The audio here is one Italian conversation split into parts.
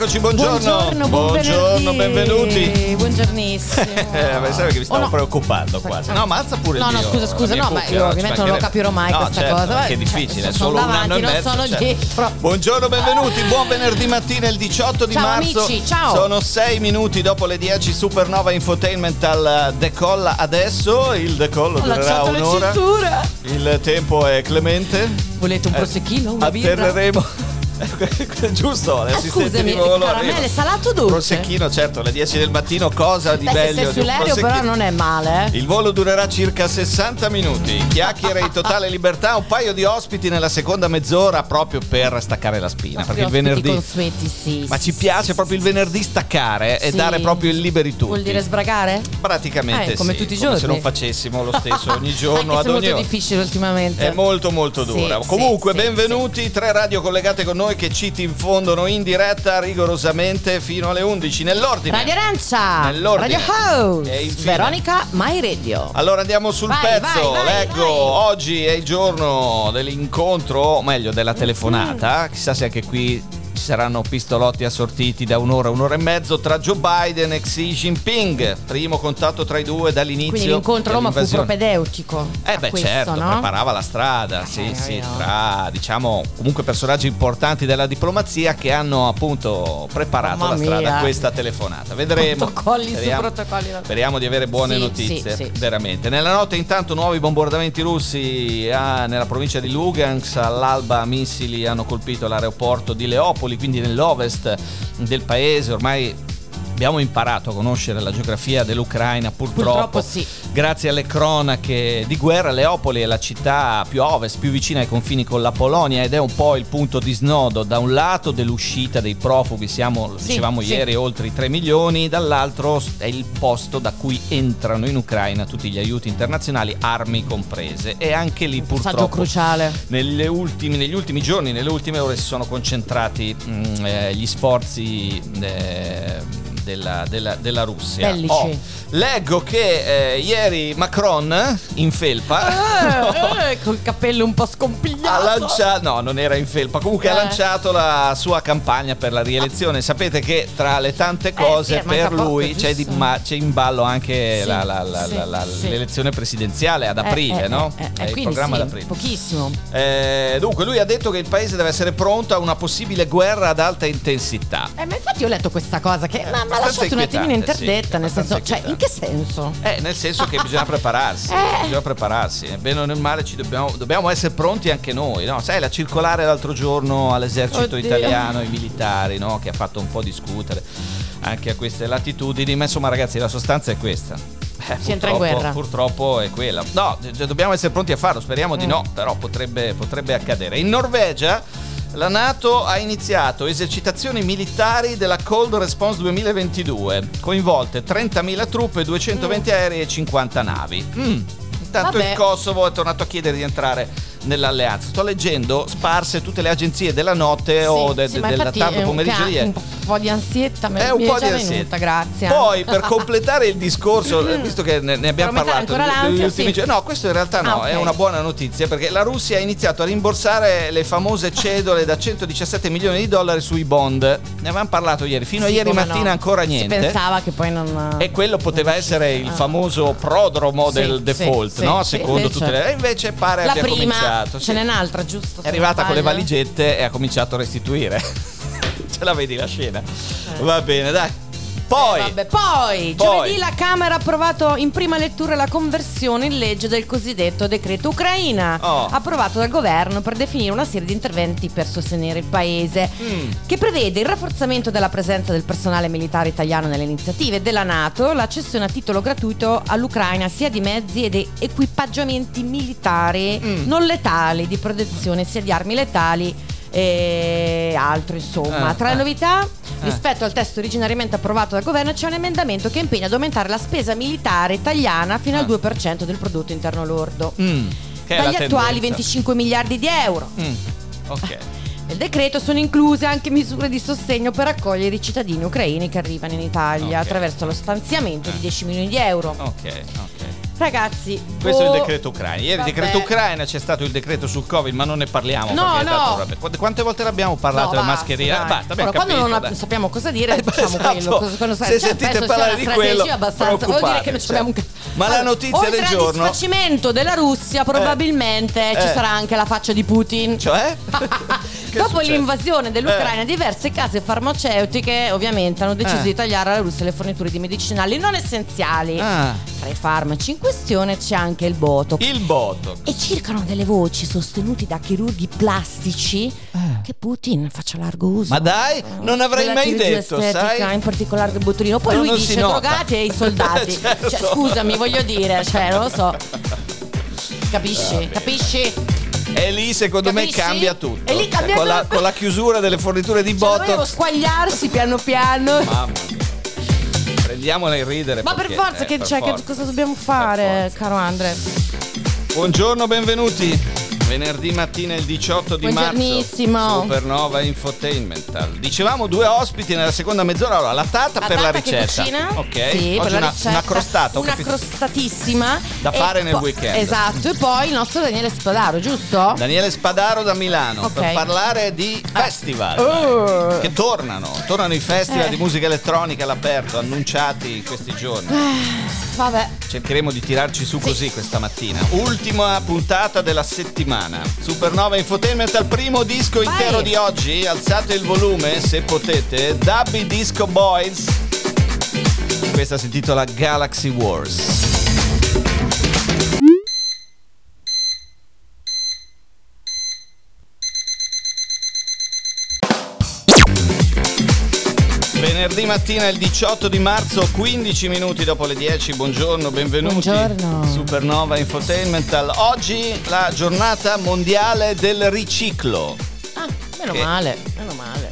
Eccoci, buongiorno. Buongiorno, buon buongiorno benvenuti. Buongiornissimo. Eh, sai che mi stavo Oh, no. preoccupando quasi. No, ma alza pure No, il no, mio- scusa, scusa, la mia no, ma cuffia, io ci ovviamente non lo mancherebbe. capirò mai No, questa certo, cosa. Che Cioè, difficile, è sono solo un davanti, anno e non mezzo. sono cioè. dietro. Buongiorno, benvenuti. Buon venerdì mattina, il 18 di Ciao, marzo. amici, ciao. Sono 6 minuti dopo le 10. Supernova Infotainmental decolla adesso. Il decollo Ho durerà lanciato le un'ora. cinture. Il tempo è clemente. Volete un Eh, prosecchino? Una birra? Atterreremo. Giusto, le Eh, scusami, di volo caramelle, salato dolce? Prosecchino, certo, alle 10 del mattino, cosa di Beh, se meglio un sull'aereo però non è male, eh. Il volo durerà circa 60 minuti. Chiacchiere in totale libertà, un paio di ospiti nella seconda mezz'ora proprio per staccare la spina. Nostri Perché il venerdì. consueti, sì. Ma ci piace proprio il venerdì staccare e Sì. dare proprio il liberi tutti. Vuol dire sbragare? Praticamente Eh, come sì, tutti i come se giorni. non facessimo lo stesso ogni giorno ad se è ogni molto difficile ultimamente. È molto molto dura. Comunque, benvenuti, tre radio collegate con noi che ci infondono in diretta rigorosamente fino alle 11 nell'ordine. Radio Arancia, Nell'ordine. Radio House, Veronica My Radio. Allora andiamo sul Vai, pezzo, vai, vai, leggo, oggi è il giorno dell'incontro, o meglio della telefonata, chissà se anche qui ci saranno pistolotti assortiti da un'ora, un'ora e mezzo tra Joe Biden e Xi Jinping, primo contatto tra i due dall'inizio Quindi l'incontro Roma fu propedeutico. Eh beh questo, certo, no? preparava la strada, sì Eh, sì, io- tra diciamo comunque personaggi importanti della diplomazia che hanno appunto preparato Mamma la strada mia. a questa telefonata. Vedremo. Protocolli su Speriamo- protocolli. Speriamo di avere buone Sì, notizie, sì. veramente. Nella notte intanto nuovi bombardamenti russi ah, nella provincia di Lugansk, all'alba missili hanno colpito l'aeroporto di Leopoli, quindi nell'ovest del paese, ormai abbiamo imparato a conoscere la geografia dell'Ucraina purtroppo, Purtroppo sì. grazie alle cronache di guerra. Leopoli è la città più a ovest, più vicina ai confini con la Polonia ed è un po' il punto di snodo da un lato dell'uscita dei profughi, siamo, Sì, dicevamo sì. ieri, oltre i 3 milioni, dall'altro è il posto da cui entrano in Ucraina tutti gli aiuti internazionali, armi comprese. E anche lì purtroppo cruciale. nelle ultimi- negli ultimi giorni, nelle ultime ore si sono concentrati mm, eh, gli sforzi eh, della, della- della Russia. Oh, leggo che eh, ieri Macron in felpa Eh, eh, col cappello un po' ha scompigliato. lanciato, no, non era in felpa, comunque ha Eh. lanciato la sua campagna per la rielezione. Sapete che tra le tante cose Eh, sì, manca per lui c'è, di- ma c'è in ballo anche Sì, la- la- sì, sì. l'elezione presidenziale ad Eh, aprile, eh, no? È il programma sì, ad aprile. Pochissimo. Dunque, lui ha detto che il paese deve essere pronto a una possibile guerra ad alta intensità. Eh, ma infatti ho letto questa cosa che ma, ma lasciato un attimino interdetta, sì, nel senso, cioè, in che senso? Eh, nel senso che bisogna prepararsi, Eh. bisogna prepararsi. Nel bene o nel male ci dobbiamo, dobbiamo essere pronti anche noi, no? Sai, la circolare l'altro giorno all'esercito Oddio. italiano, i militari, no? Che ha fatto un po' discutere anche a queste latitudini. Ma insomma, ragazzi, la sostanza è questa. Eh, Si entra in guerra. Purtroppo è quella. No, dobbiamo essere pronti a farlo, speriamo di Mm. no, però potrebbe, potrebbe accadere. In Norvegia la Nato ha iniziato esercitazioni militari della Cold Response 2022, coinvolte 30.000 truppe, 220 aerei e 50 navi. Mm. Intanto Vabbè. il Kosovo è tornato a chiedere di entrare nell'alleanza. Sto leggendo sparse tutte le agenzie della notte o de- sì, de- ma del infatti tardo è un pomeriggio di ieri. Un po' di ansietta mi È un mi po' è di venuta, grazie. Poi, per completare il discorso, eh, visto che ne, ne abbiamo parlato negli ultimi sì. giorni, no, questo in realtà no, Ah, è ok. una buona notizia perché la Russia ha iniziato a rimborsare le famose cedole da 117 milioni di dollari sui bond. Ne avevamo parlato ieri, fino Sì, a ieri mattina no. ancora Si niente. pensava che poi non E quello poteva essere il famoso prodromo Sì, del sì, default, sì, no? sì, Secondo tutte le. E invece pare La abbia prima, cominciato. Ce sì. n'è un'altra, giusto? È arrivata con le valigette e ha cominciato a restituire. Ce la vedi la scena? Va bene, dai. Poi. Eh, poi, Poi. giovedì la Camera ha approvato in prima lettura la conversione in legge del cosiddetto decreto Ucraina, Oh. approvato dal governo per definire una serie di interventi per sostenere il paese, Mm. che prevede il rafforzamento della presenza del personale militare italiano nelle iniziative della Nato, la cessione a titolo gratuito all'Ucraina sia di mezzi e di equipaggiamenti militari Mm. non letali di protezione sia di armi letali e altro insomma. Ah, Tra le ah. novità, Ah. rispetto al testo originariamente approvato dal governo, c'è un emendamento che impegna ad aumentare la spesa militare italiana fino al Ah. 2% del prodotto interno lordo. Mm, che è Dagli attuali tendenza. 25 miliardi di euro. Mm, ok. Nel decreto sono incluse anche misure di sostegno per accogliere i cittadini ucraini che arrivano in Italia Ok. attraverso lo stanziamento Eh. di 10 milioni di euro. Ok, ok. Ragazzi, Questo è il boh, decreto Ucraina. Ieri il decreto Ucraina c'è stato il decreto sul Covid, ma non ne parliamo. No, no. vabbè, quante- volte l'abbiamo parlato No, della basta, mascherina? dai. Basta, abbiamo Allora, quando capito, non dai. ab- sappiamo cosa dire, diciamo Esatto. quello. Cosa, cosa Se cioè, sentite parlare di quello, abbastanza. Vuol dire che non abbiamo cioè. cazzo. Ma la notizia oltre del al giorno- disfacimento della Russia, probabilmente Eh. ci sarà anche la faccia di Putin. Cioè? Dopo l'invasione dell'Ucraina, Eh. diverse case farmaceutiche ovviamente hanno deciso Eh. di tagliare alla Russia le forniture di medicinali non essenziali. Ah, Tra i farmaci in questione c'è anche il Botox. il Botox. E circolano delle voci sostenute da chirurghi plastici Eh. che Putin faccia largo uso. Ma dai, non avrei mai detto, estetica, sai? in particolare del botulino. Poi No, lui dice drogati e i soldati. Certo. Cioè, scusami, voglio dire, cioè, non lo so. Capisci? Capisci? E lì secondo Capisci? me cambia tutto. E lì Cioè, cambia con, la, tutto. con la chiusura delle forniture di Cioè, dovevo squagliarsi piano piano. Mamma mia. Prendiamola in ridere. Ma per perché, forza, eh, che, per cioè, che forza. cosa dobbiamo fare, caro Andre? Buongiorno, benvenuti. Venerdì mattina il 18 di marzo. Supernova Infotainmental. Dicevamo due ospiti nella seconda mezz'ora. Allora, la Tata per la Tata che ricetta. Ok. Sì, Oggi per la una, ricetta. una crostata, Una capito. crostatissima. Da fare nel weekend. Esatto. E poi il nostro Daniele Spadaro, giusto? Daniele Spadaro da Milano Ok. per parlare di festival Oh. che tornano. Tornano i festival Eh. di musica elettronica all'aperto, annunciati in questi giorni. Vabbè. Cercheremo di tirarci su così questa mattina. Ultima puntata della settimana. Supernova Infotainment al primo disco Vai. intero di oggi. Alzate il volume se potete. Dubby Disco Boys. Questa si intitola Galaxy Wars. Venerdì mattina il 18 di marzo, 15 minuti dopo le 10. Buongiorno, benvenuti. Buongiorno. Supernova Infotainmental. Oggi la giornata mondiale del riciclo. Ah, meno Che- male, meno male.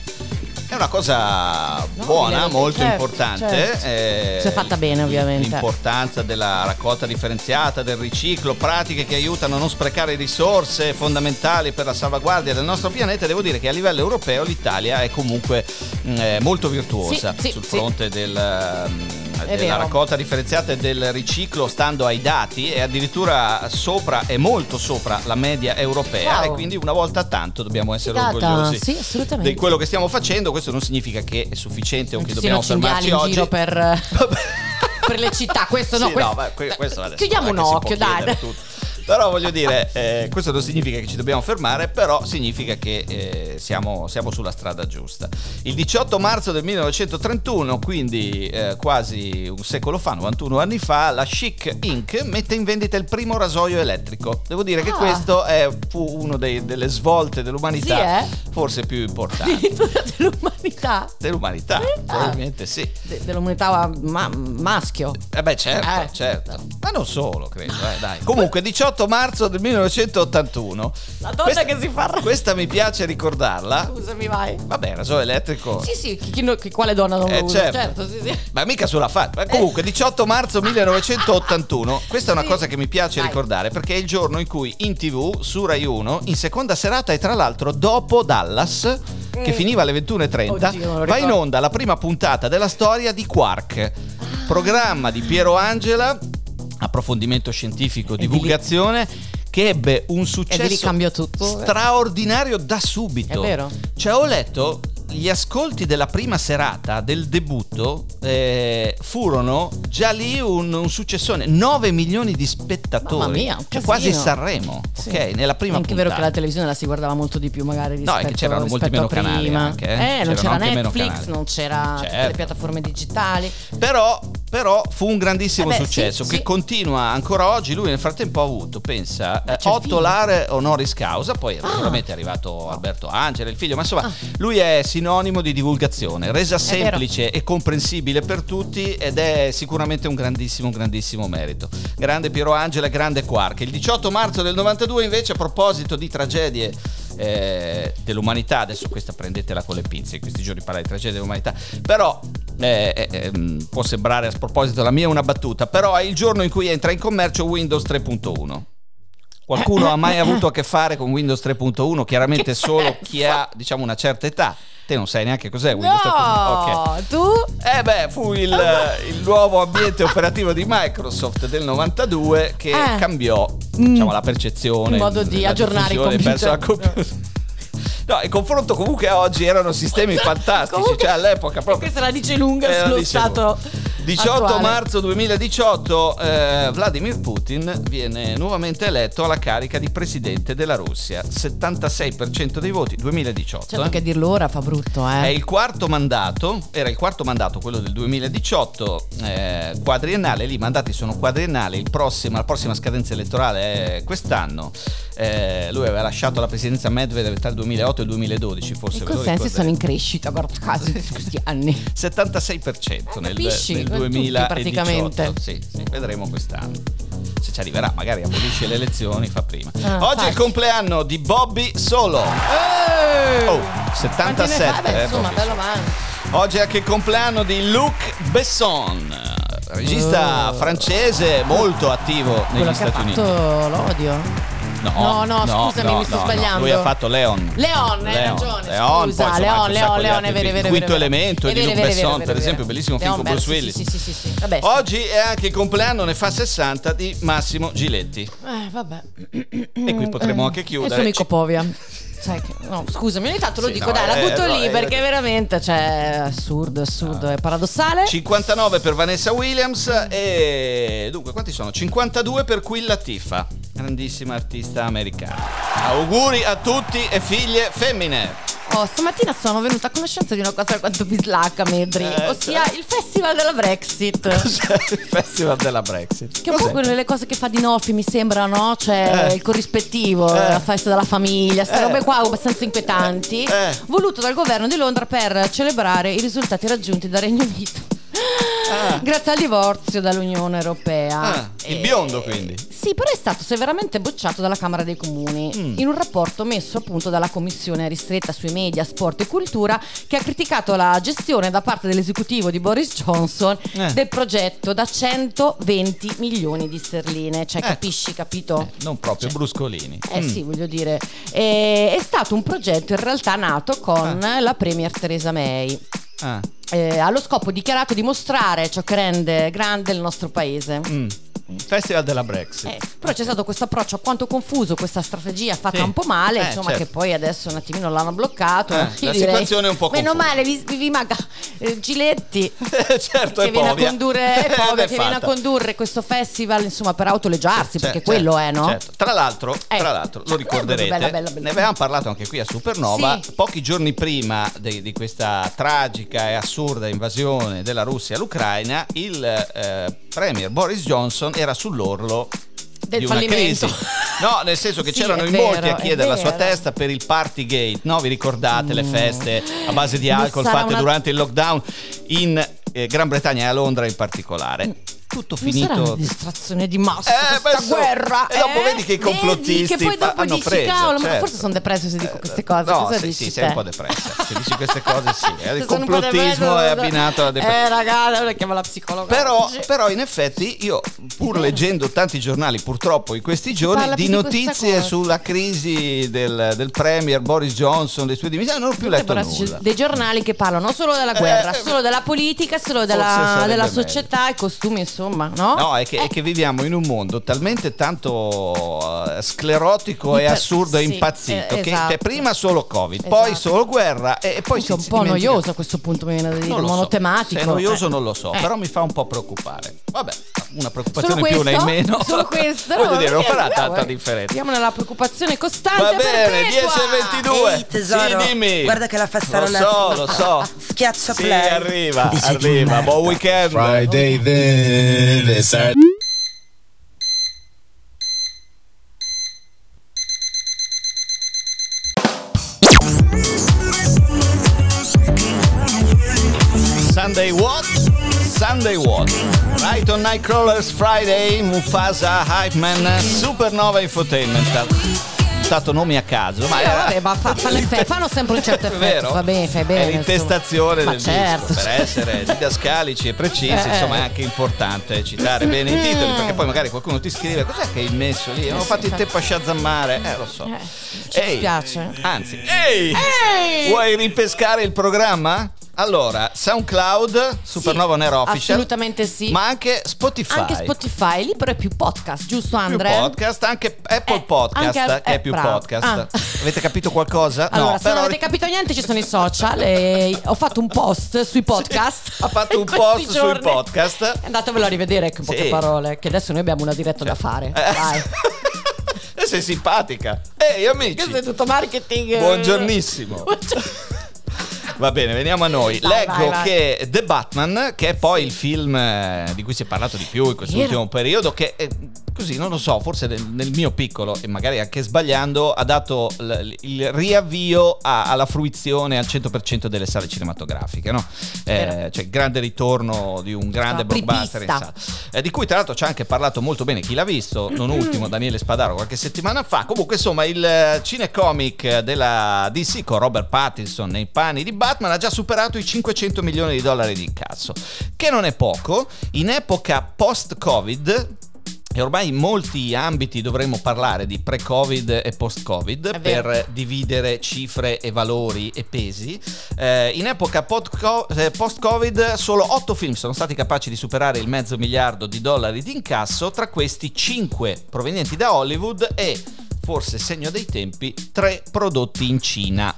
È una cosa No, buona, direi- molto certo, importante. certo. eh, Se fatta bene, ovviamente. L'importanza della raccolta differenziata, del riciclo, pratiche che aiutano a non sprecare risorse fondamentali per la salvaguardia del nostro pianeta. Devo dire che a livello europeo l'Italia è comunque eh, molto virtuosa Sì, sì, sul sì. fronte del, È vero. raccolta differenziata e del riciclo, stando ai dati, e addirittura sopra e molto sopra la media europea. Wow. E quindi una volta tanto dobbiamo essere Figata, orgogliosi sì, di quello che stiamo facendo. Questo non significa che è sufficiente o che dobbiamo fermarci oggi. giro per, per le città. Questo no, Sì, questo- que- questo Chiudiamo un è occhio, dai. Però voglio dire, eh, questo non significa che ci dobbiamo fermare, però significa che eh, siamo, siamo sulla strada giusta. Il 18 marzo del 1931, quindi eh, quasi un secolo fa, 91 anni fa, la Chic Inc. mette in vendita il primo rasoio elettrico. Devo dire che Ah. questo è, fu una delle svolte dell'umanità, Sì, eh? forse più importanti. Addirittura dell'umanità. Dell'umanità, Ah. probabilmente sì. De- dell'umanità ma- maschio. Eh beh certo, Eh. certo. Ma non solo, credo, dai. Comunque 18 marzo del 1981. La donna Questa- che si fa Questa mi piace ricordarla. Scusami, vai. Vabbè, rasoio elettrico. Sì, sì, chi, chi no- chi- quale donna non Eh, lo usa? certo. Certo, sì, sì. Ma mica sulla faccia. Comunque, 18 marzo 1981. Questa è una Sì. cosa che mi piace Vai. ricordare perché è il giorno in cui in tv su Rai 1, in seconda serata e tra l'altro dopo Dallas, che Mm. finiva alle 21.30, Oddio, va in onda la prima puntata della storia di Quark, programma di Piero Angela, approfondimento scientifico, divulgazione. Che ebbe un successo tutto. straordinario da subito. È vero. Cioè, ho letto gli ascolti della prima serata del debutto eh, furono già lì un, un successone 9 milioni di spettatori Mamma mia, cioè quasi Sanremo Sì. ok nella prima È anche puntata vero che la televisione la si guardava molto di più magari No, rispetto, è che c'erano molti meno prima. canali anche, eh. Eh, non c'era Netflix, non c'era Certo. le piattaforme digitali. però, però fu un grandissimo Eh beh, successo sì, che sì. continua ancora oggi lui nel frattempo ha avuto pensa Ma eh, lauree honoris causa poi Ah. naturalmente è arrivato Alberto Angela il figlio ma insomma lui è sinonimo di divulgazione resa semplice e comprensibile per tutti ed è sicuramente un grandissimo grandissimo merito grande Piero Angela grande Quark il 18 marzo del 92 invece a proposito di tragedie eh, dell'umanità. Adesso questa prendetela con le pinze, in questi giorni parla di tragedia dell'umanità, però eh, eh, ehm, può sembrare a sproposito la mia una battuta, però è il giorno in cui entra in commercio Windows 3.1. Qualcuno ha mai avuto a che fare con Windows 3.1? Chiaramente solo chi ha, diciamo, una certa età. Te non sai neanche cos'è Windows 3.1. No, Ok. tu? Eh beh, fu il, il nuovo ambiente operativo di Microsoft del 92 che Eh. cambiò Mm. diciamo, la percezione. Il modo di aggiornare i computer. computer. No, in confronto comunque a oggi erano sistemi fantastici, Comunque- cioè all'epoca proprio... Questa la dice lunga Eh, sullo dice stato 18 attuale. marzo 2018 eh, Vladimir Putin viene nuovamente eletto alla carica di presidente della Russia. 76% dei voti 2018. Certo eh. che dirlo ora fa brutto, È eh. il quarto mandato, era il quarto mandato, quello del 2018, eh, quadriennale, lì i mandati sono quadriennali, il prossimo- la prossima scadenza elettorale è quest'anno. Eh, lui aveva lasciato la presidenza Medvedev tra il 2008 e il 2012, forse I consensi sono in crescita, guarda caso, questi anni. 76% nel, nel 2018. praticamente. Sì, sì, vedremo quest'anno. Se ci arriverà, magari abolisce le elezioni, fa prima. Ah, Oggi è il compleanno di Bobby Solo. Oh, 77. Beh, eh, insomma, Bobby bello avanti. Oggi è anche il compleanno di Luc Besson, regista francese molto attivo negli Oh. Quello Stati Uniti. l'odio. No, No, no, scusami, mi sto sbagliando. Lui ha fatto Leon. Leon, hai Leon. ragione. Leon, scusa, Leon, Leon, Leon, è vero, è vero. Il quinto elemento di Luc Besson, per esempio, bellissimo film con Bruce Willis. Sì, sì, sì, sì. Vabbè, sì. Oggi è anche il compleanno, ne fa 60, di Massimo Giletti. Eh, vabbè. E qui potremmo anche chiudere. E sono Copovia. Sai che- no, scusami, ogni tanto lo Sì, dico, no, dai, la eh, butto no, lì eh, perché eh. veramente, cioè, è assurdo, assurdo, è paradossale. 59 per Vanessa Williams e dunque quanti sono? 52 per Queen Latifah, grandissima artista americana. Auguri a tutti e figlie femmine. Oh, stamattina sono venuta a conoscenza di una cosa alquanto bislacca, Medri, Eh, ossia il festival della Brexit. Cos'è il festival della Brexit? Che è un po' Cos'è? quelle cose che fa Di Noffi, mi sembra, no? Cioè Eh. il corrispettivo, Eh. la festa della famiglia, queste Eh. robe qua abbastanza inquietanti. Eh. Voluto dal governo di Londra per celebrare i risultati raggiunti dal Regno Unito. Ah. Grazie al divorzio dall'Unione Europea. Ah, il Eh, biondo, quindi. Sì, però è stato severamente bocciato dalla Camera dei Comuni Mm. in un rapporto messo appunto dalla Commissione ristretta sui media, sport e cultura che ha criticato la gestione da parte dell'esecutivo di Boris Johnson Eh. del progetto da 120 milioni di sterline. Cioè, Ecco. capisci, capito? Eh, non proprio bruscolini. Eh Mm. sì, voglio dire, eh, è stato un progetto in realtà nato con la Premier Theresa May. Ah. eh, allo scopo dichiarato di mostrare ciò che rende grande il nostro paese. Mm. Festival della Brexit. Eh, però c'è stato questo approccio a quanto confuso, questa strategia fatta Sì. un po' male, Eh, insomma, certo. che poi adesso un attimino l'hanno bloccato. Eh, la direi, situazione è un po' Meno confusa. male, vi, vi- manca eh, Giletti. certo, che viene, a condurre, è Povia, che viene a condurre questo festival insomma per autoleggiarsi Certo, perché certo, quello è no? certo. Tra l'altro, Eh. tra l'altro, lo Eh, ricorderete, bella, bella, bella. ne avevamo parlato anche qui a Supernova, Sì. pochi giorni prima de- di questa tragica e assurda invasione della Russia all'Ucraina, il eh, premier Boris Johnson era sull'orlo Del di una fallimento. crisi. No, nel senso che Sì, c'erano in molti vero, a chiedere la sua testa per il Partygate, no? Vi ricordate le Mm. feste a base di alcol fatte una- durante il lockdown in eh, Gran Bretagna e a Londra in particolare? Tutto Non sarà una finito distrazione di massa Eh, questa beh, so- guerra e dopo eh? vedi che i complottisti Vedi che poi dopo hanno dici preso, cavolo ma certo. forse sono depresso se dico queste cose No, cosa sì, sì, sei un po' depressa. Se dici queste cose, sì. Eh, Il complottismo depresso, è abbinato alla depressione. eh ragazzi ora chiamo la psicologa Però, però, in effetti, io pur leggendo tanti giornali, purtroppo in questi giorni, di di notizie sulla crisi del, del premier Boris Johnson, dei suoi dimissioni, non ho più letto nulla. dei giornali che parlano solo della guerra, Eh, solo della politica, solo della, della meglio. società, i costumi, insomma, no? No, è che, è Eh, che viviamo in un mondo talmente tanto eh, sclerotico e assurdo e sì, impazzito eh, che esatto. te prima solo Covid, poi Esatto. solo guerra e, e poi anche si un si po' dimentica- noioso a questo punto mi viene da dire, lo so. monotematico. Se è noioso eh. non lo so, Eh. però mi fa un po' preoccupare. Vabbè, una preoccupazione più, una in meno. Solo questo? Voglio dire, non farà eh, tanta differenza. Siamo nella preoccupazione costante Va bene, perpetua. 10 e 22. Ehi, tesoro, sì, dimmi. guarda che la festa Lo non è so, lo so. Schiaccia Sì, play. arriva, di arriva. merda. Buon weekend. Friday then Sunday what? Sunday what? Right on Nightcrawlers Friday, Mufasa, Hype Man, Supernova Infotainment. Buttato nomi a caso. Ma, Eh, vabbè, ma fa- fanno, effetto, fanno sempre un certo È effetto. vero? Va bene, fai bene. È l'intestazione insomma. del certo. disco. Per essere didascalici e precisi, Eh. insomma, è anche importante citare bene i titoli, perché poi magari qualcuno ti scrive: Cos'è che hai messo lì? Ho fatto in tempo a shazammare. Eh, lo so. Eh, ci Ehi, dispiace. Anzi, ehi! Vuoi ripescare il programma? Allora, SoundCloud, Supernova Sì, Nero Official. assolutamente sì. Ma anche Spotify. Anche Spotify, lì però è più podcast, giusto Più Andrea? podcast, anche Apple Eh, Podcast anche- che è eh, più bravo. podcast. Ah. Avete capito qualcosa? Allora, no, se non però avete capito niente ci sono i social e ho fatto un post sui podcast. ha fatto un post sui giorni. podcast. Andatevelo a rivedere con poche Sì. parole, che adesso noi abbiamo una diretta da fare. Eh. Dai. E sei simpatica. Ehi amici. Questo è tutto marketing. Buongiornissimo. Va bene, veniamo a noi. Vai, Leggo vai, vai. che The Batman, che è poi il film eh, di cui si è parlato di più in quest'ultimo Vero. periodo, che eh, così, non lo so, forse nel, nel mio piccolo e magari anche sbagliando, ha dato l- il riavvio a- alla fruizione al 100% delle sale cinematografiche, no? Eh, cioè, il grande ritorno di un grande blockbuster in sala. Eh, di cui tra l'altro ci ha anche parlato molto bene chi l'ha visto, non ultimo Daniele Spadaro qualche settimana fa. Comunque insomma il eh, cinecomic della DC con Robert Pattinson nei panni di Batman ha già superato i 500 milioni di dollari di incasso, che non è poco, in epoca post-Covid. E ormai in molti ambiti dovremmo parlare di pre-Covid e post-Covid per dividere cifre e valori e pesi. Eh, in epoca eh, post-Covid solo 8 film sono stati capaci di superare il mezzo miliardo di dollari di incasso, tra questi 5 provenienti da Hollywood e, forse segno dei tempi, 3 prodotti in Cina.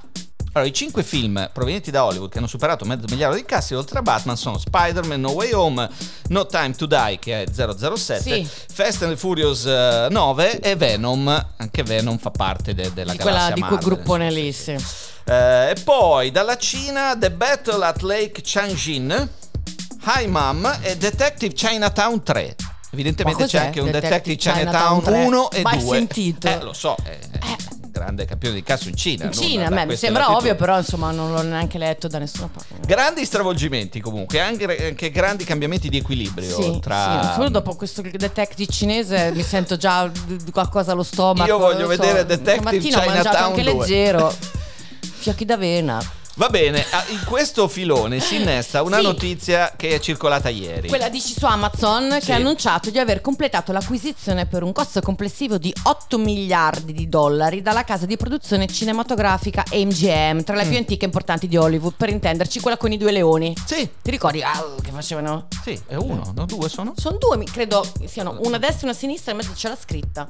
Allora, i 5 film provenienti da Hollywood che hanno superato mezzo miliardo di incassi oltre a Batman sono Spider-Man No Way Home, No Time to Die che è 007, Sì. Fast and Furious eh, 9 e Venom, anche Venom fa parte de- della Di, quella, galassia di quel Marvel, gruppone lì, sì. Eh, e poi dalla Cina The Battle at Lake Changjin, Hi Mom e Detective Chinatown 3. Evidentemente c'è anche un Detective Detective Chinatown, Chinatown 1 e 2. Mai sentito. Eh, lo so, è un grande campione di caso in Cina. In Cina, beh, mi sembra latitudini. ovvio, però insomma non l'ho neanche letto da nessuna parte. Grandi stravolgimenti comunque, anche, anche grandi cambiamenti di equilibrio Sì, tra... sì, solo dopo questo detective cinese mi sento già qualcosa allo stomaco. Io voglio lo so. vedere Detective Stamattina ho mangiato Chinatown anche 2. leggero. Fiocchi d'avena. Va bene, ah, in questo filone si innesta una Sì. notizia che è circolata ieri. Quella dici su Amazon Sì. che ha annunciato di aver completato l'acquisizione per un costo complessivo di 8 miliardi di dollari dalla casa di produzione cinematografica MGM, tra le Mm. più antiche e importanti di Hollywood, per intenderci quella con i due leoni. Sì, Ti ricordi ah, che facevano? sì, è uno, no? Due sono? Sono due, mi credo siano una a destra e una a sinistra, in mezzo c'è la scritta.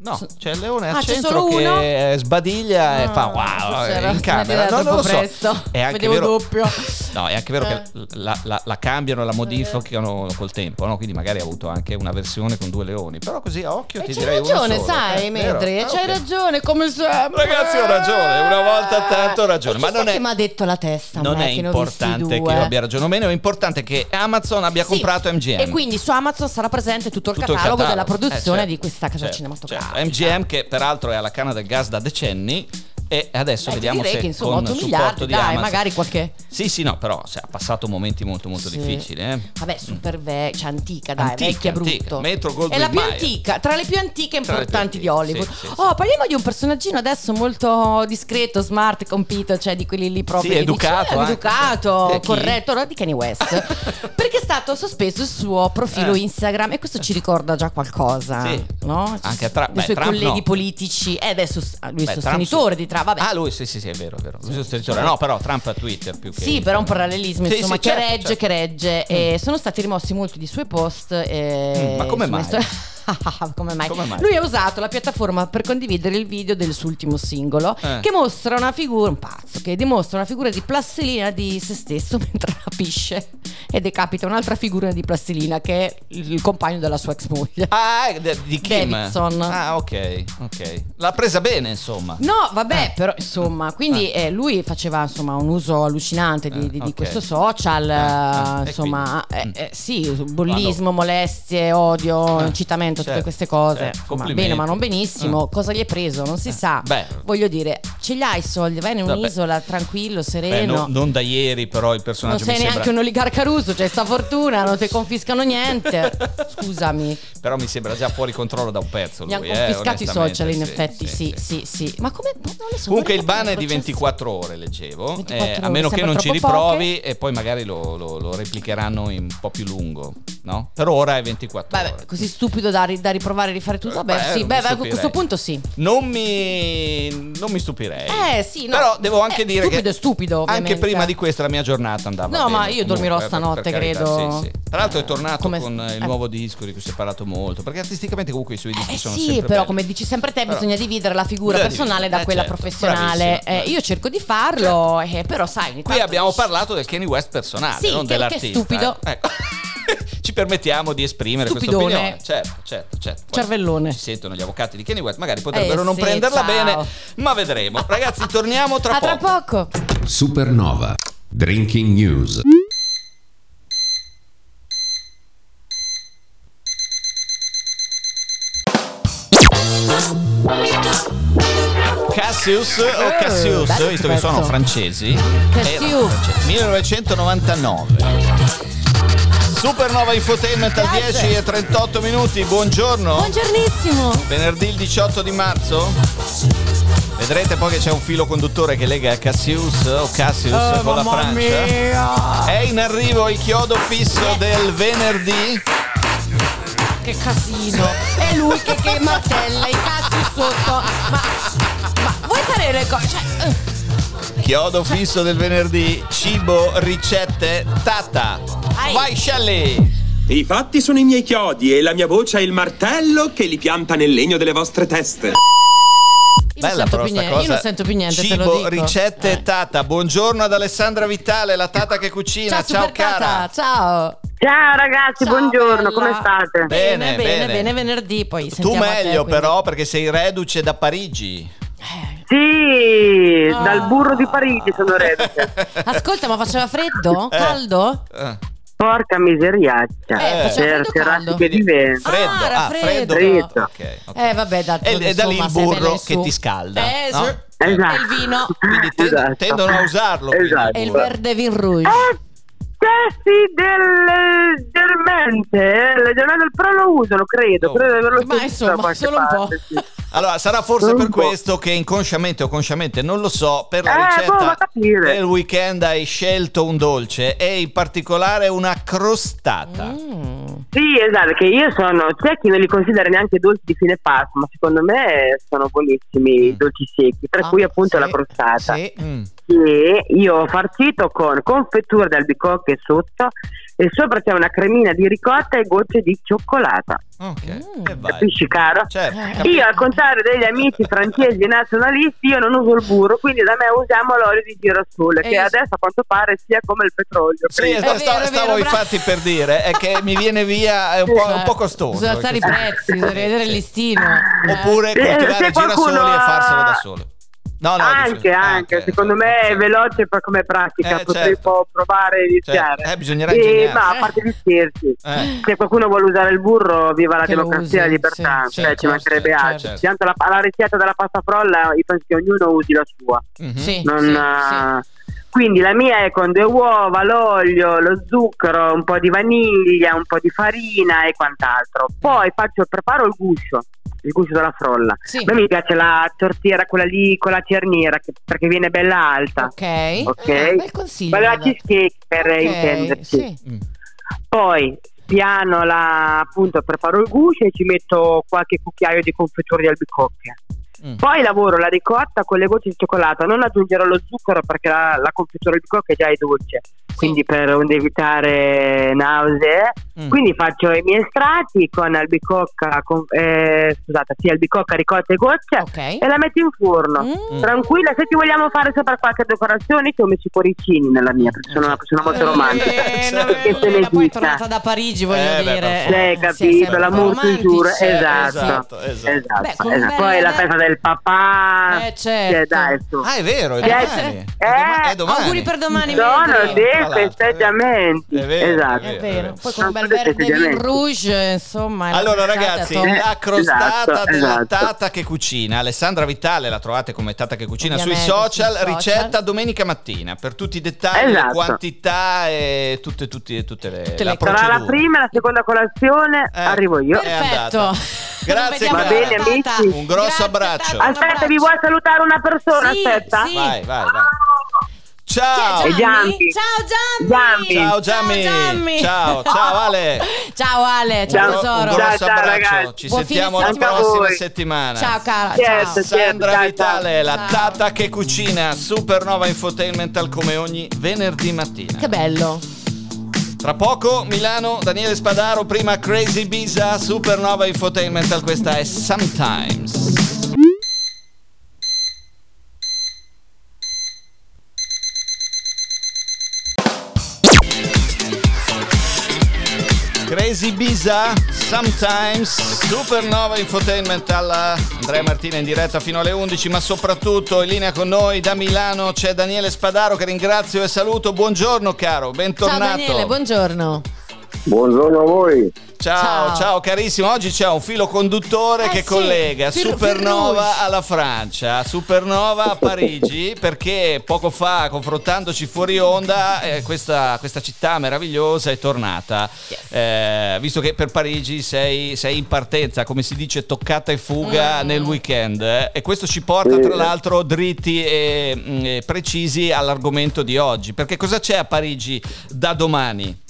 No, So- c'è il leone al Ah, c'è centro solo uno? che sbadiglia e Ah, fa wow forse eh, era in camera. No, non lo so. presto. È anche Vedevo vero, doppio. No, è anche vero Eh. che la, la- la cambiano, la modificano col tempo, no? Quindi magari ha avuto anche una versione con due leoni. Però così a occhio E ti direi uno ragione, solo. sai, Eh? Medri, Ah, c'hai ok. ragione, come sempre. Ragazzi, ho ragione, una volta tanto ho ragione, E ma non è- che mi ha detto la testa. Non è che importante che io abbia ragione o meno, è importante che Amazon abbia Sì, comprato MGM. E quindi su Amazon sarà presente tutto il Tutto il catalogo, della catalogo. produzione Eh, certo, di questa casa certo, cinematografica. MGM che peraltro è alla canna del gas da decenni e adesso Eh, ti vediamo direi se che insomma con 8 il miliardi, di dai, Amazon. magari qualche... Sì, sì, no, però ha passato momenti molto molto Sì. difficili, eh. Vabbè, super vecchia, cioè antica, dai, Antica, vecchia antica. brutto. Metro Goldwyn È la più Mayer. antica, tra le più antiche e Tra importanti di Hollywood. sì, sì. Oh, parliamo di un personaggino adesso molto discreto, smart, compito, cioè di quelli lì proprio educato eh, anche, educato, corretto, no, di Kanye West. Perché è stato sospeso il suo profilo Eh. Instagram e questo ci ricorda già qualcosa, no? Anche a Trump- I beh, suoi Trump colleghi no. politici, e adesso s- lui è Beh, sostenitore di Trump, vabbè. Ah, lui sì, sì, sì, è vero, è vero. Lui è sostenitore. No, però Trump a Twitter più che Sì, però un parallelismo, Sì, insomma, sì, che certo, regge, certo. che regge. E sono stati rimossi molti di suoi post. e- Mm, ma come mai? come mai? Come mai? Lui ha usato la piattaforma per condividere il video del suo ultimo singolo Eh. che mostra una figura, un pazzo, che dimostra una figura di plastilina di se stesso mentre rapisce e decapita un'altra figura di plastilina che è il compagno della sua ex moglie. Ah, de- di Kim. Davidson. Ah, ok, ok. L'ha presa bene, insomma. No, vabbè, Eh. però insomma, quindi eh, lui faceva insomma un uso allucinante di, Eh, di- di ok. questo social, Eh, eh, eh, insomma, eh, eh, sì, bullismo, molestie, odio, Eh, incitamento, tutte certo, queste cose. certo, Insomma, bene, ma non benissimo. Eh. Cosa gli è preso? Non si sa. beh. Voglio dire, ce li hai i soldi, vai in Vabbè. un'isola tranquillo, Beh, sereno. no- non da ieri, però il non personaggio sei mi neanche sembra. un oligarca russo, c'è sta fortuna, non ti confiscano niente. Scusami. Però mi sembra già fuori controllo da un pezzo. Hanno lui, eh, confiscato i onestamente, social, in sì, effetti, sì, sì, sì. Ma come? Non le so, Comunque il ban è di processo. 24 ore, leggevo. 24 Eh, a meno che non ci riprovi e poi magari lo, lo- lo replicheranno in un po' più lungo. No? Per ora è 24 Vabbè, ore. così stupido da, da riprovare e rifare tutto. Vabbè, Beh, sì, non beh, mi beh, a questo punto sì. Non mi, non mi stupirei. Eh, sì, no. Però devo anche Eh, dire stupido che è stupido, anche prima di questa la mia giornata andava No, bene. ma io dormirò stanotte, per carità, credo. sì, sì. Tra l'altro è tornato Come- con il eh. nuovo disco di cui si è parlato molto, perché artisticamente comunque i suoi dischi Eh sono sì, sempre però belli. come dici sempre te, Però- bisogna dividere la figura personale da eh, quella certo, professionale. Eh, io cerco di farlo, eh, però sai, Qui abbiamo parlato del Kanye West personale, Sì, non che- che dell'artista. stupido. eh. Ecco. Ci permettiamo di esprimere questa opinione. Certo, certo, certo. Poi Cervellone. Ci sentono gli avvocati di Kanye West, magari potrebbero Eh, non sì, prenderla ciao. bene, ma vedremo. Ragazzi, torniamo tra A tra poco. poco. Supernova. Drinking News. Cassius o Cassius, bello visto che sono pezzo. francesi. Cassius. erano francesi. 1999. Supernova Infotainment al Grazie. 10 e 38 minuti. Buongiorno. Buongiornissimo. Venerdì il 18 di marzo. Vedrete poi che c'è un filo conduttore che lega Cassius o Cassius Oh, con la Francia. mia. È in arrivo il chiodo fisso del venerdì. Che casino. È lui che, che martella i cazzi sotto. Ma, ma vuoi fare le cose? Cioè, eh, Chiodo fisso del venerdì. Cibo, ricette, tata. Ai. Vai Shelley. I fatti sono i miei chiodi e la mia voce è il martello che li pianta nel legno delle vostre teste. io, non sento però più sta niente, io cosa. non sento più niente, te Cibo, lo dico. ricette, Eh. tata. Buongiorno ad Alessandra Vitale, la tata che cucina. Ciao, Ciao, cara. Ciao. Ciao ragazzi, Ciao, buongiorno, bella. come state? Bene, Bene, bene, bene. venerdì poi Tu te, meglio quindi. però perché sei reduce da Parigi. Sì, Ah. dal burro di Parigi sono reduce. Ascolta, ma faceva freddo? Eh. Caldo? Eh, Porca miseriaccia. Eh, faceva freddo caldo? ratiche di vento. Freddo, Ah, era ah, freddo. freddo. Ok, ok. Eh vabbè, da E- e da lì il insomma, burro che ti scalda, Eh, no? Esatto. E il vino. Quindi ten- Esatto. tendono a usarlo. Esatto. E il verde vin rouge. Eh, testi del leggermente, eh, leggermente, però lo usano, credo. Oh. Credo di averlo Ma insomma, da qualche solo un po'. parte, sì. Allora, sarà forse per questo che inconsciamente o consciamente, non lo so, per la Eh, boh, ricetta va a capire. del weekend hai scelto un dolce e in particolare una crostata. Mm. Sì, esatto, che io sono, c'è chi non li considera neanche dolci di fine pasto, ma secondo me sono buonissimi i dolci secchi, tra Ah, cui appunto sì, la crostata. Sì. Mm. Che io ho farcito con confetture d'albicocche sotto e sopra c'è una cremina di ricotta e gocce di cioccolata. Ok, Mm. e vai. Capisci, caro? Certo, Eh. Io, al contrario degli amici francesi nazionalisti, io non uso il burro, quindi da me usiamo l'olio di girasole, E che io- adesso a quanto pare sia come il petrolio. Sì, sta- È sta- vero, è stavo vero, infatti per dire è che mi viene via è un po', un po' costoso. Bisogna alzare i prezzi, bisogna vedere il listino. Eh. Oppure coltivare qualcuno girasoli e ha- farselo da solo. No, no, anche, anche, ok, secondo me è veloce per come pratica, Eh, potrei certo. provare e iniziare. Certo. Eh, bisognerà ingegnarsi. ma a parte gli scherzi, Eh. se qualcuno vuole usare il burro, viva la Che democrazia e la libertà, sì, cioè sì, ci mancherebbe certo, altro. certo. Tanto la, la ricetta della pasta frolla, io penso che ognuno usi la sua. Mhm. Sì, Non, sì, eh, Quindi la mia è con due uova, l'olio, lo zucchero, un po' di vaniglia, un po' di farina e quant'altro. Poi faccio, preparo il guscio, il guscio della frolla. sì. A me mi piace la tortiera, quella lì con la cerniera, che- perché viene bella alta. Ok. Ok. Ah, bel consiglio. Quella la cheesecake per Ok, intenderci. sì. Mm. Poi piano la, appunto preparo il guscio e ci metto qualche cucchiaio di confettura di albicocche. Mm. Poi lavoro la ricotta con le gocce di cioccolato, non aggiungerò lo zucchero perché la, la confettura di albicocche già è dolce, quindi per evitare nausee. Mm. Quindi faccio i miei strati con albicocca, con, eh, scusate, sì, albicocca, ricotta e gocce Ok. e la metto in forno. Mm. Tranquilla, se ti vogliamo fare sopra qualche decorazione, ti ho messo i cuoricini nella mia, perché sono una persona molto romantica. Eh, Certo. Che se ne ma poi tornata da Parigi, voglio Eh, beh, dire. forza. Lei Eh, capito, toujours, Eh, esatto. esatto, esatto. Esatto, Beh, esatto. un Poi la festa del papà. Eh, certo. Cioè, dai, su. Ah, è vero, è Eh, domani. eh, È è domani. Auguri per domani. Sono Mildred. Tra l'altro, festeggiamenti. È vero, esatto. È vero, vero. Poi con un bel verde vin rouge, insomma. è Allora ragazzi, top. la crostata Esatto, della esatto. Tata che cucina, Alessandra Vitale, la trovate come Tata che cucina sui social, sui social. ricetta domenica mattina, per tutti i dettagli, le Esatto. quantità e tutte, tutte, tutte le, Tutte le- Sarà la prima e la seconda colazione, Eh. arrivo io. È Perfetto. Grazie, Va bene, amici. Un grosso Grazie, abbraccio. Tata, un Aspetta, abbraccio. vi vuoi salutare una persona? Sì, Aspetta. sì. Vai, vai, vai. Ciao. Ciao. Giammi. Ciao. Giammi. Ciao, ciao Ale. Ciao Ale, Un ciao tesoro. Un grosso Ciao, ciao, abbraccio. ragazzi. Ci Buon sentiamo la prossima settimana. Ciao cara. Certo, ciao. certo. Sandra Vitale, la. Tata che cucina, Supernova Infotainmental come ogni venerdì mattina. Che bello. Tra poco Milano, Daniele Spadaro, prima Crazy Bisa, Supernova Infotainmental, questa è Sometimes. Crazy Bisa, Sometimes, Supernova Infotainmental, Andrea Martina in diretta fino alle 11, ma soprattutto in linea con noi da Milano c'è Daniele Spadaro che ringrazio e saluto. Buongiorno caro, bentornato. Ciao Daniele, buongiorno. Buongiorno a voi. Ciao, Ciao. ciao, carissimo. Oggi c'è un filo conduttore Eh che sì, collega fil- fil Supernova rouge. alla Francia, Supernova a Parigi, perché poco fa, confrontandoci fuori onda, eh, questa, questa città meravigliosa è tornata. Yes. Eh, visto che per Parigi sei, sei in partenza, come si dice, toccata e fuga Mm. nel weekend. eh, e questo ci porta, Sì. tra l'altro, dritti e, mm, e precisi all'argomento di oggi. Perché cosa c'è a Parigi da domani?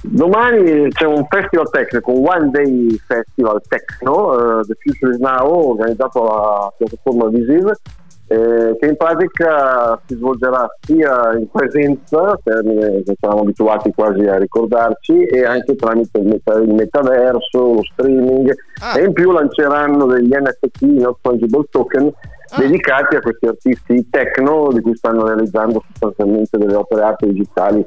Domani c'è un festival tecnico, un one day festival techno, eh, The Future is Now, organizzato dalla piattaforma Visive, eh, che in pratica si svolgerà sia in presenza, termine che siamo abituati quasi a ricordarci, e anche tramite il, meta- il metaverso, lo streaming, Ah. e in più lanceranno degli NFT, non fungible token, Ah. dedicati a questi artisti techno di cui stanno realizzando sostanzialmente delle opere arte digitali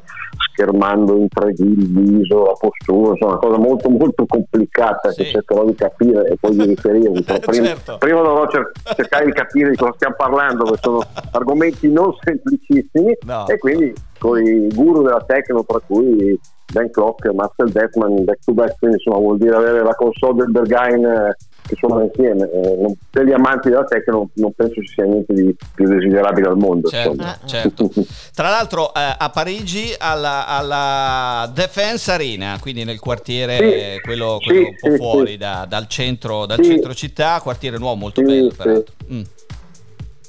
schermando in 3D il viso, la postura, insomma una cosa molto molto complicata Sì. che cercherò di capire e poi di riferirvi. Prima, Certo. prima dovrò cer- cercare di capire di cosa stiamo parlando, perché sono argomenti non semplicissimi No. e quindi con i guru della techno, tra cui Dan Clock Marcel Deckman, back to back, quindi insomma vuol dire avere la console del Berghain eh, che suonano insieme. Eh, per gli amanti della techno non penso ci sia niente di più desiderabile al mondo. Certo, certo. Tra l'altro eh, a Parigi alla, alla Defense Arena, quindi nel quartiere Sì, eh, quello, sì, quello un po' sì, fuori sì. da- dal, centro, dal Sì. centro città, quartiere nuovo molto Sì, bello sì. peraltro. Mm.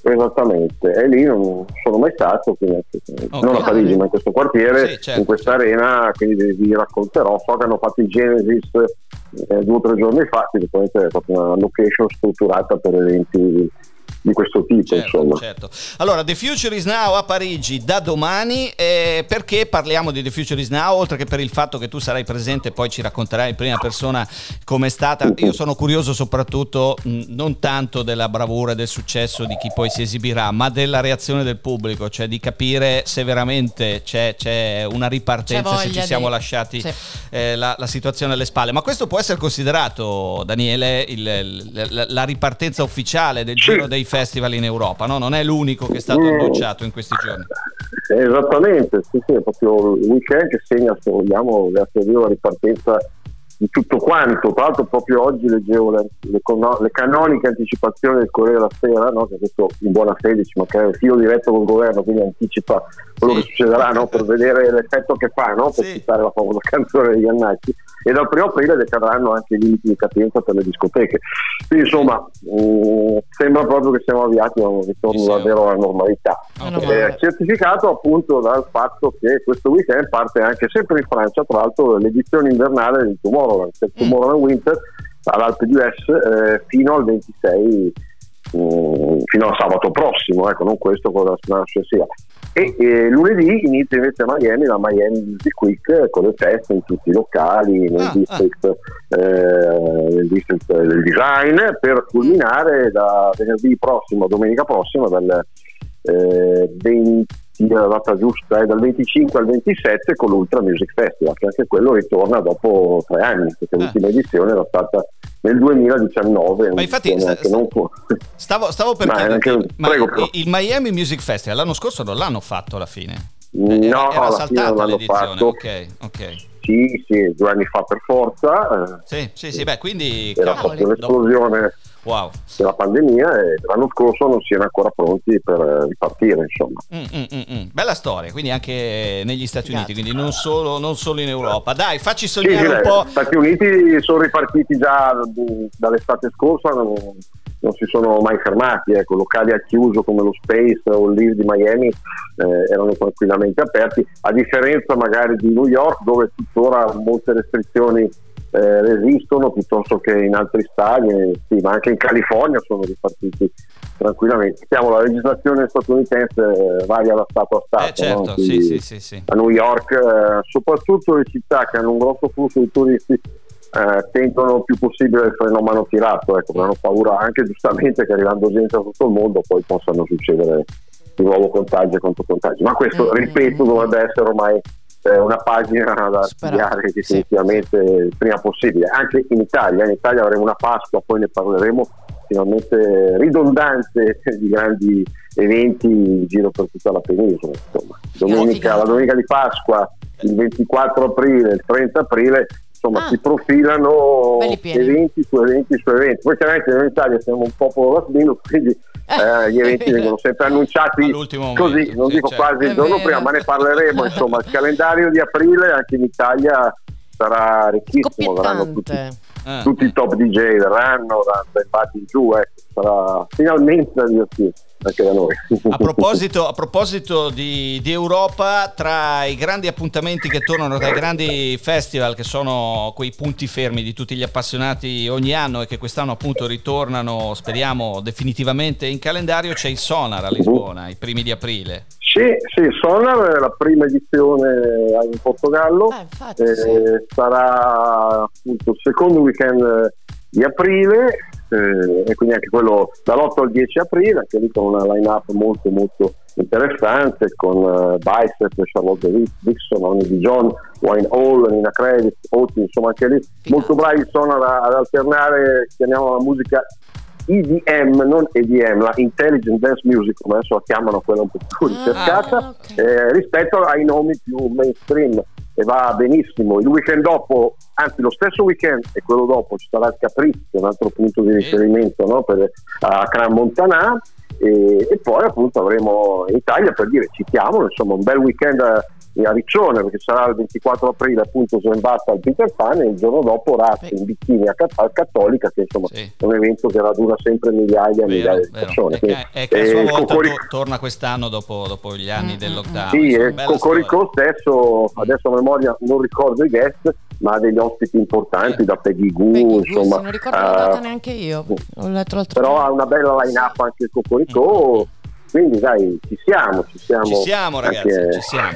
Esattamente, e lì non sono mai stato, quindi anche- Ok. non a Parigi, ma in questo quartiere, Sì, certo, in questa arena, quindi vi, racconterò. So che hanno fatto il Genesis eh, due o tre giorni fa, quindi è proprio una location strutturata per eventi di questo tipo. Certo, insomma. certo. Allora, The Future is Now a Parigi da domani. eh, perché parliamo di The Future is Now? Oltre che per il fatto che tu sarai presente, poi ci racconterai in prima persona com'è stata. Io sono curioso soprattutto mh, non tanto della bravura e del successo di chi poi si esibirà, ma della reazione del pubblico, cioè di capire se veramente c'è, c'è una ripartenza, C'è se ci siamo di- lasciati Sì. eh, la, la situazione alle spalle. Ma questo può essere considerato, Daniele, il- il- la, la ripartenza ufficiale del Sì. giro dei festival in Europa, no? Non è l'unico che è stato Mm. annunciato in questi giorni. Esattamente, sì, sì, è proprio il weekend che segna, se vogliamo, Dio la ripartenza di tutto quanto. Tra l'altro proprio oggi leggevo le, le le canoniche anticipazioni del Corriere della Sera, no? che questo in buona fede ci manca il filo diretto col governo, quindi anticipa quello Sì. che succederà no? per vedere l'effetto che fa, no? per Sì. citare la famosa canzone degli Annacci. E dal primo aprile decadranno anche i limiti di capienza per le discoteche. Quindi insomma mh, sembra proprio che siamo avviati a un ritorno davvero alla normalità. Male. Eh, certificato appunto dal fatto che questo weekend parte anche sempre in Francia, tra l'altro l'edizione invernale del Tomorrowland, il Mm. Tomorrowland Winter all'Alpe d'Huez eh, fino al 26 mm, fino al sabato prossimo, ecco, non questo, quello della settimana successiva. E eh, lunedì inizia invece a Miami la Miami Music Week eh, con le feste in tutti i locali, nel, Ah, district, eh, nel district del design, per culminare da venerdì prossimo a domenica prossima dal eh, 20, la data giusta è dal 25 al 27 con l'Ultra Music Festival, che anche quello ritorna dopo tre anni, perché Ah. l'ultima edizione era stata nel 2019. Ma infatti sta- Stavo, stavo per Ma chiederti, anche- ma prego, il- però. il Miami Music Festival l'anno scorso non l'hanno fatto alla fine. Eh, Era, no, era alla fine non l'hanno l'edizione, fatto. ok, ok. Sì, sì, due anni fa per forza. eh, Sì, sì, sì, beh, quindi... era cavoli, dopo- un'esplosione Wow. della pandemia e l'anno scorso non si era ancora pronti per eh, ripartire, insomma. Mm, mm, mm, mm. Bella storia, quindi anche negli Stati Figata. Uniti, quindi non solo, non solo in Europa. Dai, facci Sì, sognare sì, un beh, po'. gli Stati Uniti sono ripartiti già dall'estate scorsa, non, non si sono mai fermati, ecco, locali al chiuso come lo Space o il Live di Miami eh, erano tranquillamente aperti, a differenza magari di New York dove tuttora molte restrizioni eh, resistono piuttosto che in altri stati, eh, sì, ma anche in California sono ripartiti tranquillamente. Diciamo, la legislazione statunitense eh, varia da stato a stato. Eh, certo, no? sì, Quindi- sì, sì, sì. a New York, eh, soprattutto le città che hanno un grosso flusso di turisti, eh, tendono il più possibile il freno a mano tirato, ecco, perché hanno paura anche giustamente che arrivando gente da tutto il mondo poi possano succedere di nuovo contagi e controcontagi. Ma questo, Mm, ripeto, mm, dovrebbe essere ormai eh, una pagina da studiare definitivamente il prima possibile. Anche in Italia, in Italia avremo una Pasqua, poi ne parleremo finalmente ridondante di grandi eventi in giro per tutta la penisola. Insomma. Domenica, la domenica di Pasqua, il 24 aprile, il 30 aprile, insomma Ah. si profilano eventi su eventi su eventi. Poi chiaramente noi in Italia siamo un popolo last minute, quindi eh, gli eventi vengono sempre annunciati così, momento, non sì, dico certo. quasi il giorno prima, ma ne parleremo. Insomma, il calendario di aprile anche in Italia sarà ricchissimo, verranno tutti. Eh. tutti i top DJ verranno da, dai batti in giù, ecco, sarà finalmente da divertirsi anche da noi. A proposito, a proposito di, di Europa, tra i grandi appuntamenti che tornano, tra i grandi festival che sono quei punti fermi di tutti gli appassionati ogni anno e che quest'anno appunto ritornano, speriamo, definitivamente in calendario, c'è il Sonar a Lisbona, i primi di aprile. Sì, sì, Sonar è la prima edizione in Portogallo, Eh, infatti, eh, sì. sarà appunto il secondo weekend di aprile eh, e quindi anche quello dall'8 al 10 aprile, anche lì con una line-up molto molto interessante con eh, Bicep, Charlotte Dixon, Oni Di John, Wayne Hall, Nina Kravitz, Oti, insomma anche lì molto bravi Sonar a- ad alternare, chiamiamola la musica EDM, non EDM, la Intelligent Dance Music, come adesso la chiamano quella un po' più Ah, ricercata, ok. eh, rispetto ai nomi più mainstream e va benissimo. Il weekend dopo, anzi lo stesso weekend e quello dopo ci sarà il è un altro punto di riferimento no, per, a Cran Montanà e, e poi appunto avremo in Italia per dire citiamolo, insomma un bel weekend a, Riccione perché sarà il 24 aprile appunto Zembasta al Peter Pan e il giorno dopo Razzi Sì. in bikini a, Cat- Cattolica che insomma Sì. è un evento che raduna sempre migliaia e Vero, migliaia di vero. persone. E che, e che a Eh, sua volta Cocorico- to- torna quest'anno dopo, dopo gli anni Mm, del mm, lockdown. sì, e bella Cocorico storia. stesso, adesso a memoria non ricordo i guest, ma ha degli ospiti importanti da Peggy Goo, Peggy Goo, insomma. sì, non ricordo la data eh, neanche io. Però ha una bella line-up anche il Cocorico, quindi dai, ci siamo, ci siamo. Ci siamo ragazzi, anche- ci siamo,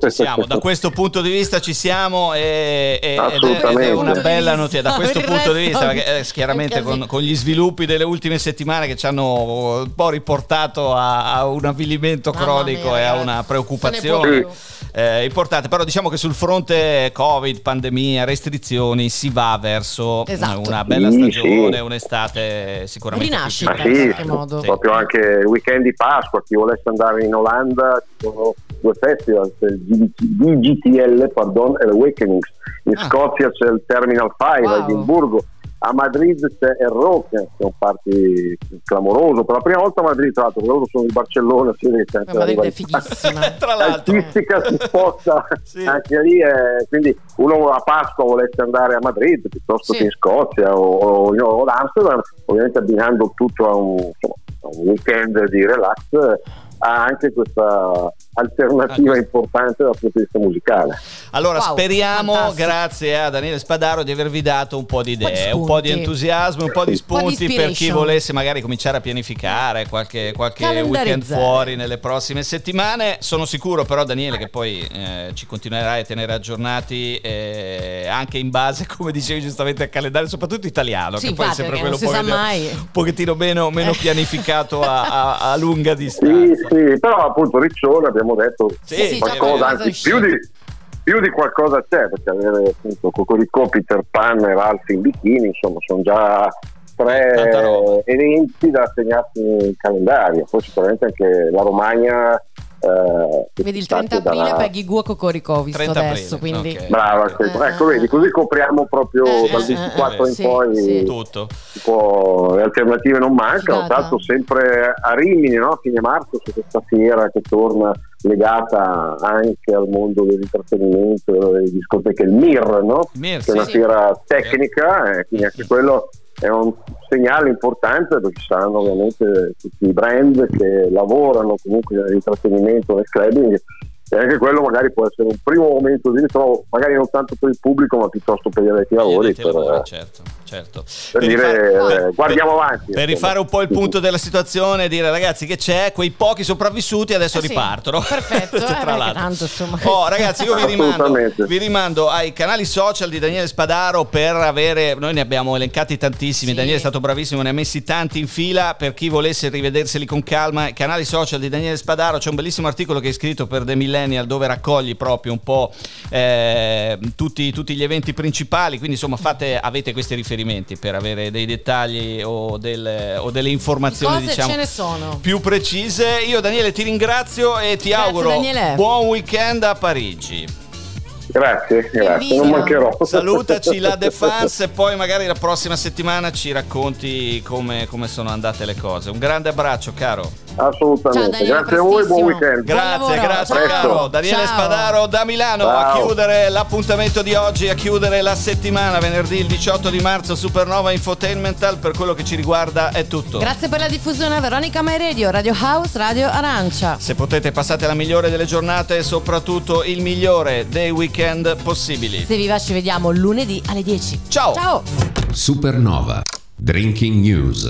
ci siamo. Da questo punto di vista ci siamo e, e- ed, è, ed è Assolutamente. una bella notizia. Da questo punto di vista, perché eh, chiaramente con, con gli sviluppi delle ultime settimane che ci hanno un po' riportato a, a un avvilimento cronico mia, e a una preoccupazione eh, importante. Però diciamo che sul fronte Covid, pandemia, restrizioni si va verso Esatto. una bella Sì, stagione, sì. un'estate sicuramente Rinascita. Ma in sì, qualche modo. Sì. proprio anche il weekend di Pasqua, chi volesse andare in Olanda, ci sono due festival, c'è il DGT DGTL pardon, e l'Awakenings, in Ah. Scozia c'è il Terminal 5 Wow. a Edimburgo, a Madrid c'è il Rock, che è un party clamoroso, per la prima volta a Madrid tra l'altro, loro sono di Barcellona, si vede che Madrid è fighissima. Tra l'altro. artistica si sposta Sì. anche lì eh, quindi uno a Pasqua volesse andare a Madrid piuttosto Sì. che in Scozia o, o, o ad Amsterdam ovviamente abbinando tutto a un, insomma, a un weekend di relax ha anche questa alternativa Ah, importante dal punto di vista musicale Allora Wow, speriamo, fantastico. grazie a Daniele Spadaro, di avervi dato un po' di po' idee, un po' di spunti. entusiasmo, un po' di Un po' di spunti per chi volesse magari cominciare a pianificare qualche, qualche weekend fuori nelle prossime settimane. Sono sicuro però Daniele che poi eh, ci continuerai a tenere aggiornati eh, anche in base, come dicevi giustamente, al calendario, soprattutto italiano, Sì, che poi è sempre quello non un, pochettino- mai. un pochettino meno, meno Eh. pianificato a, a- a lunga sì distanza. sì però appunto Riccione abbiamo detto Sì, sì, qualcosa anzi più di, più di qualcosa c'è perché avere appunto Cocorico, Peter Pan e Ralph in bikini insomma sono già tre eventi da segnarsi in calendario. Poi sicuramente anche la Romagna eh, Vedi il ci sta 30 anche aprile da- Peggy Guo Cocorico visto 30 adesso, aprile, quindi... ok. Brava, sì. Eh, ecco, eh, vedi, così copriamo proprio Eh, dal eh, 24 eh, in sì, poi. sì. Tutto. un po' le alternative non mancano, Figata. tra l'altro sempre a Rimini, no? a fine marzo c'è questa fiera che torna legata anche al mondo dell'intrattenimento, delle discoteche, il MIR, no? Mir, che è una sì. fiera tecnica, quindi anche quello è un segnale importante perché ci saranno ovviamente tutti i brand che lavorano comunque nell'intrattenimento, nel clubbing e anche quello magari può essere un primo momento di ritrovo, magari non tanto per il pubblico ma piuttosto per gli addetti ai lavori, per, certo, certo. per dire rifare- eh, guardiamo avanti. Per rifare un po' il punto della situazione e dire ragazzi che c'è, quei pochi sopravvissuti adesso Eh sì, ripartono. perfetto, eh, Tra perché l'altro. tanto, insomma, Oh ragazzi io vi rimando, vi rimando ai canali social di Daniele Spadaro per avere, noi ne abbiamo elencati tantissimi, Sì. Daniele è stato bravissimo, ne ha messi tanti in fila, per chi volesse rivederseli con calma, canali social di Daniele Spadaro, c'è un bellissimo articolo che hai scritto per The Millennial dove raccogli proprio un po' eh, tutti, tutti gli eventi principali, quindi insomma fate, avete questi riferimenti per avere dei dettagli o, del- o delle informazioni Cose diciamo ce ne sono. più precise. Io Daniele ti ringrazio e ti Grazie, auguro Daniele. buon weekend a Parigi. Grazie, grazie, non mancherò. Salutaci la Defense e poi magari la prossima settimana ci racconti come, come sono andate le cose. Un grande abbraccio, caro. Assolutamente. Ciao, grazie a voi, buon weekend. Buon Grazie, lavoro, grazie caro. Daniele Ciao. Spadaro da Milano a Ciao. chiudere l'appuntamento di oggi, a chiudere la settimana, venerdì il 18 di marzo, Supernova Infotainmental. Per quello che ci riguarda è tutto. Grazie per la diffusione Veronica My Radio, Radio House, Radio Arancia. Se potete passate la migliore delle giornate e soprattutto il migliore dei weekend possibili. Se vi va ci vediamo lunedì alle 10. Ciao. Ciao. Supernova. Drinking News.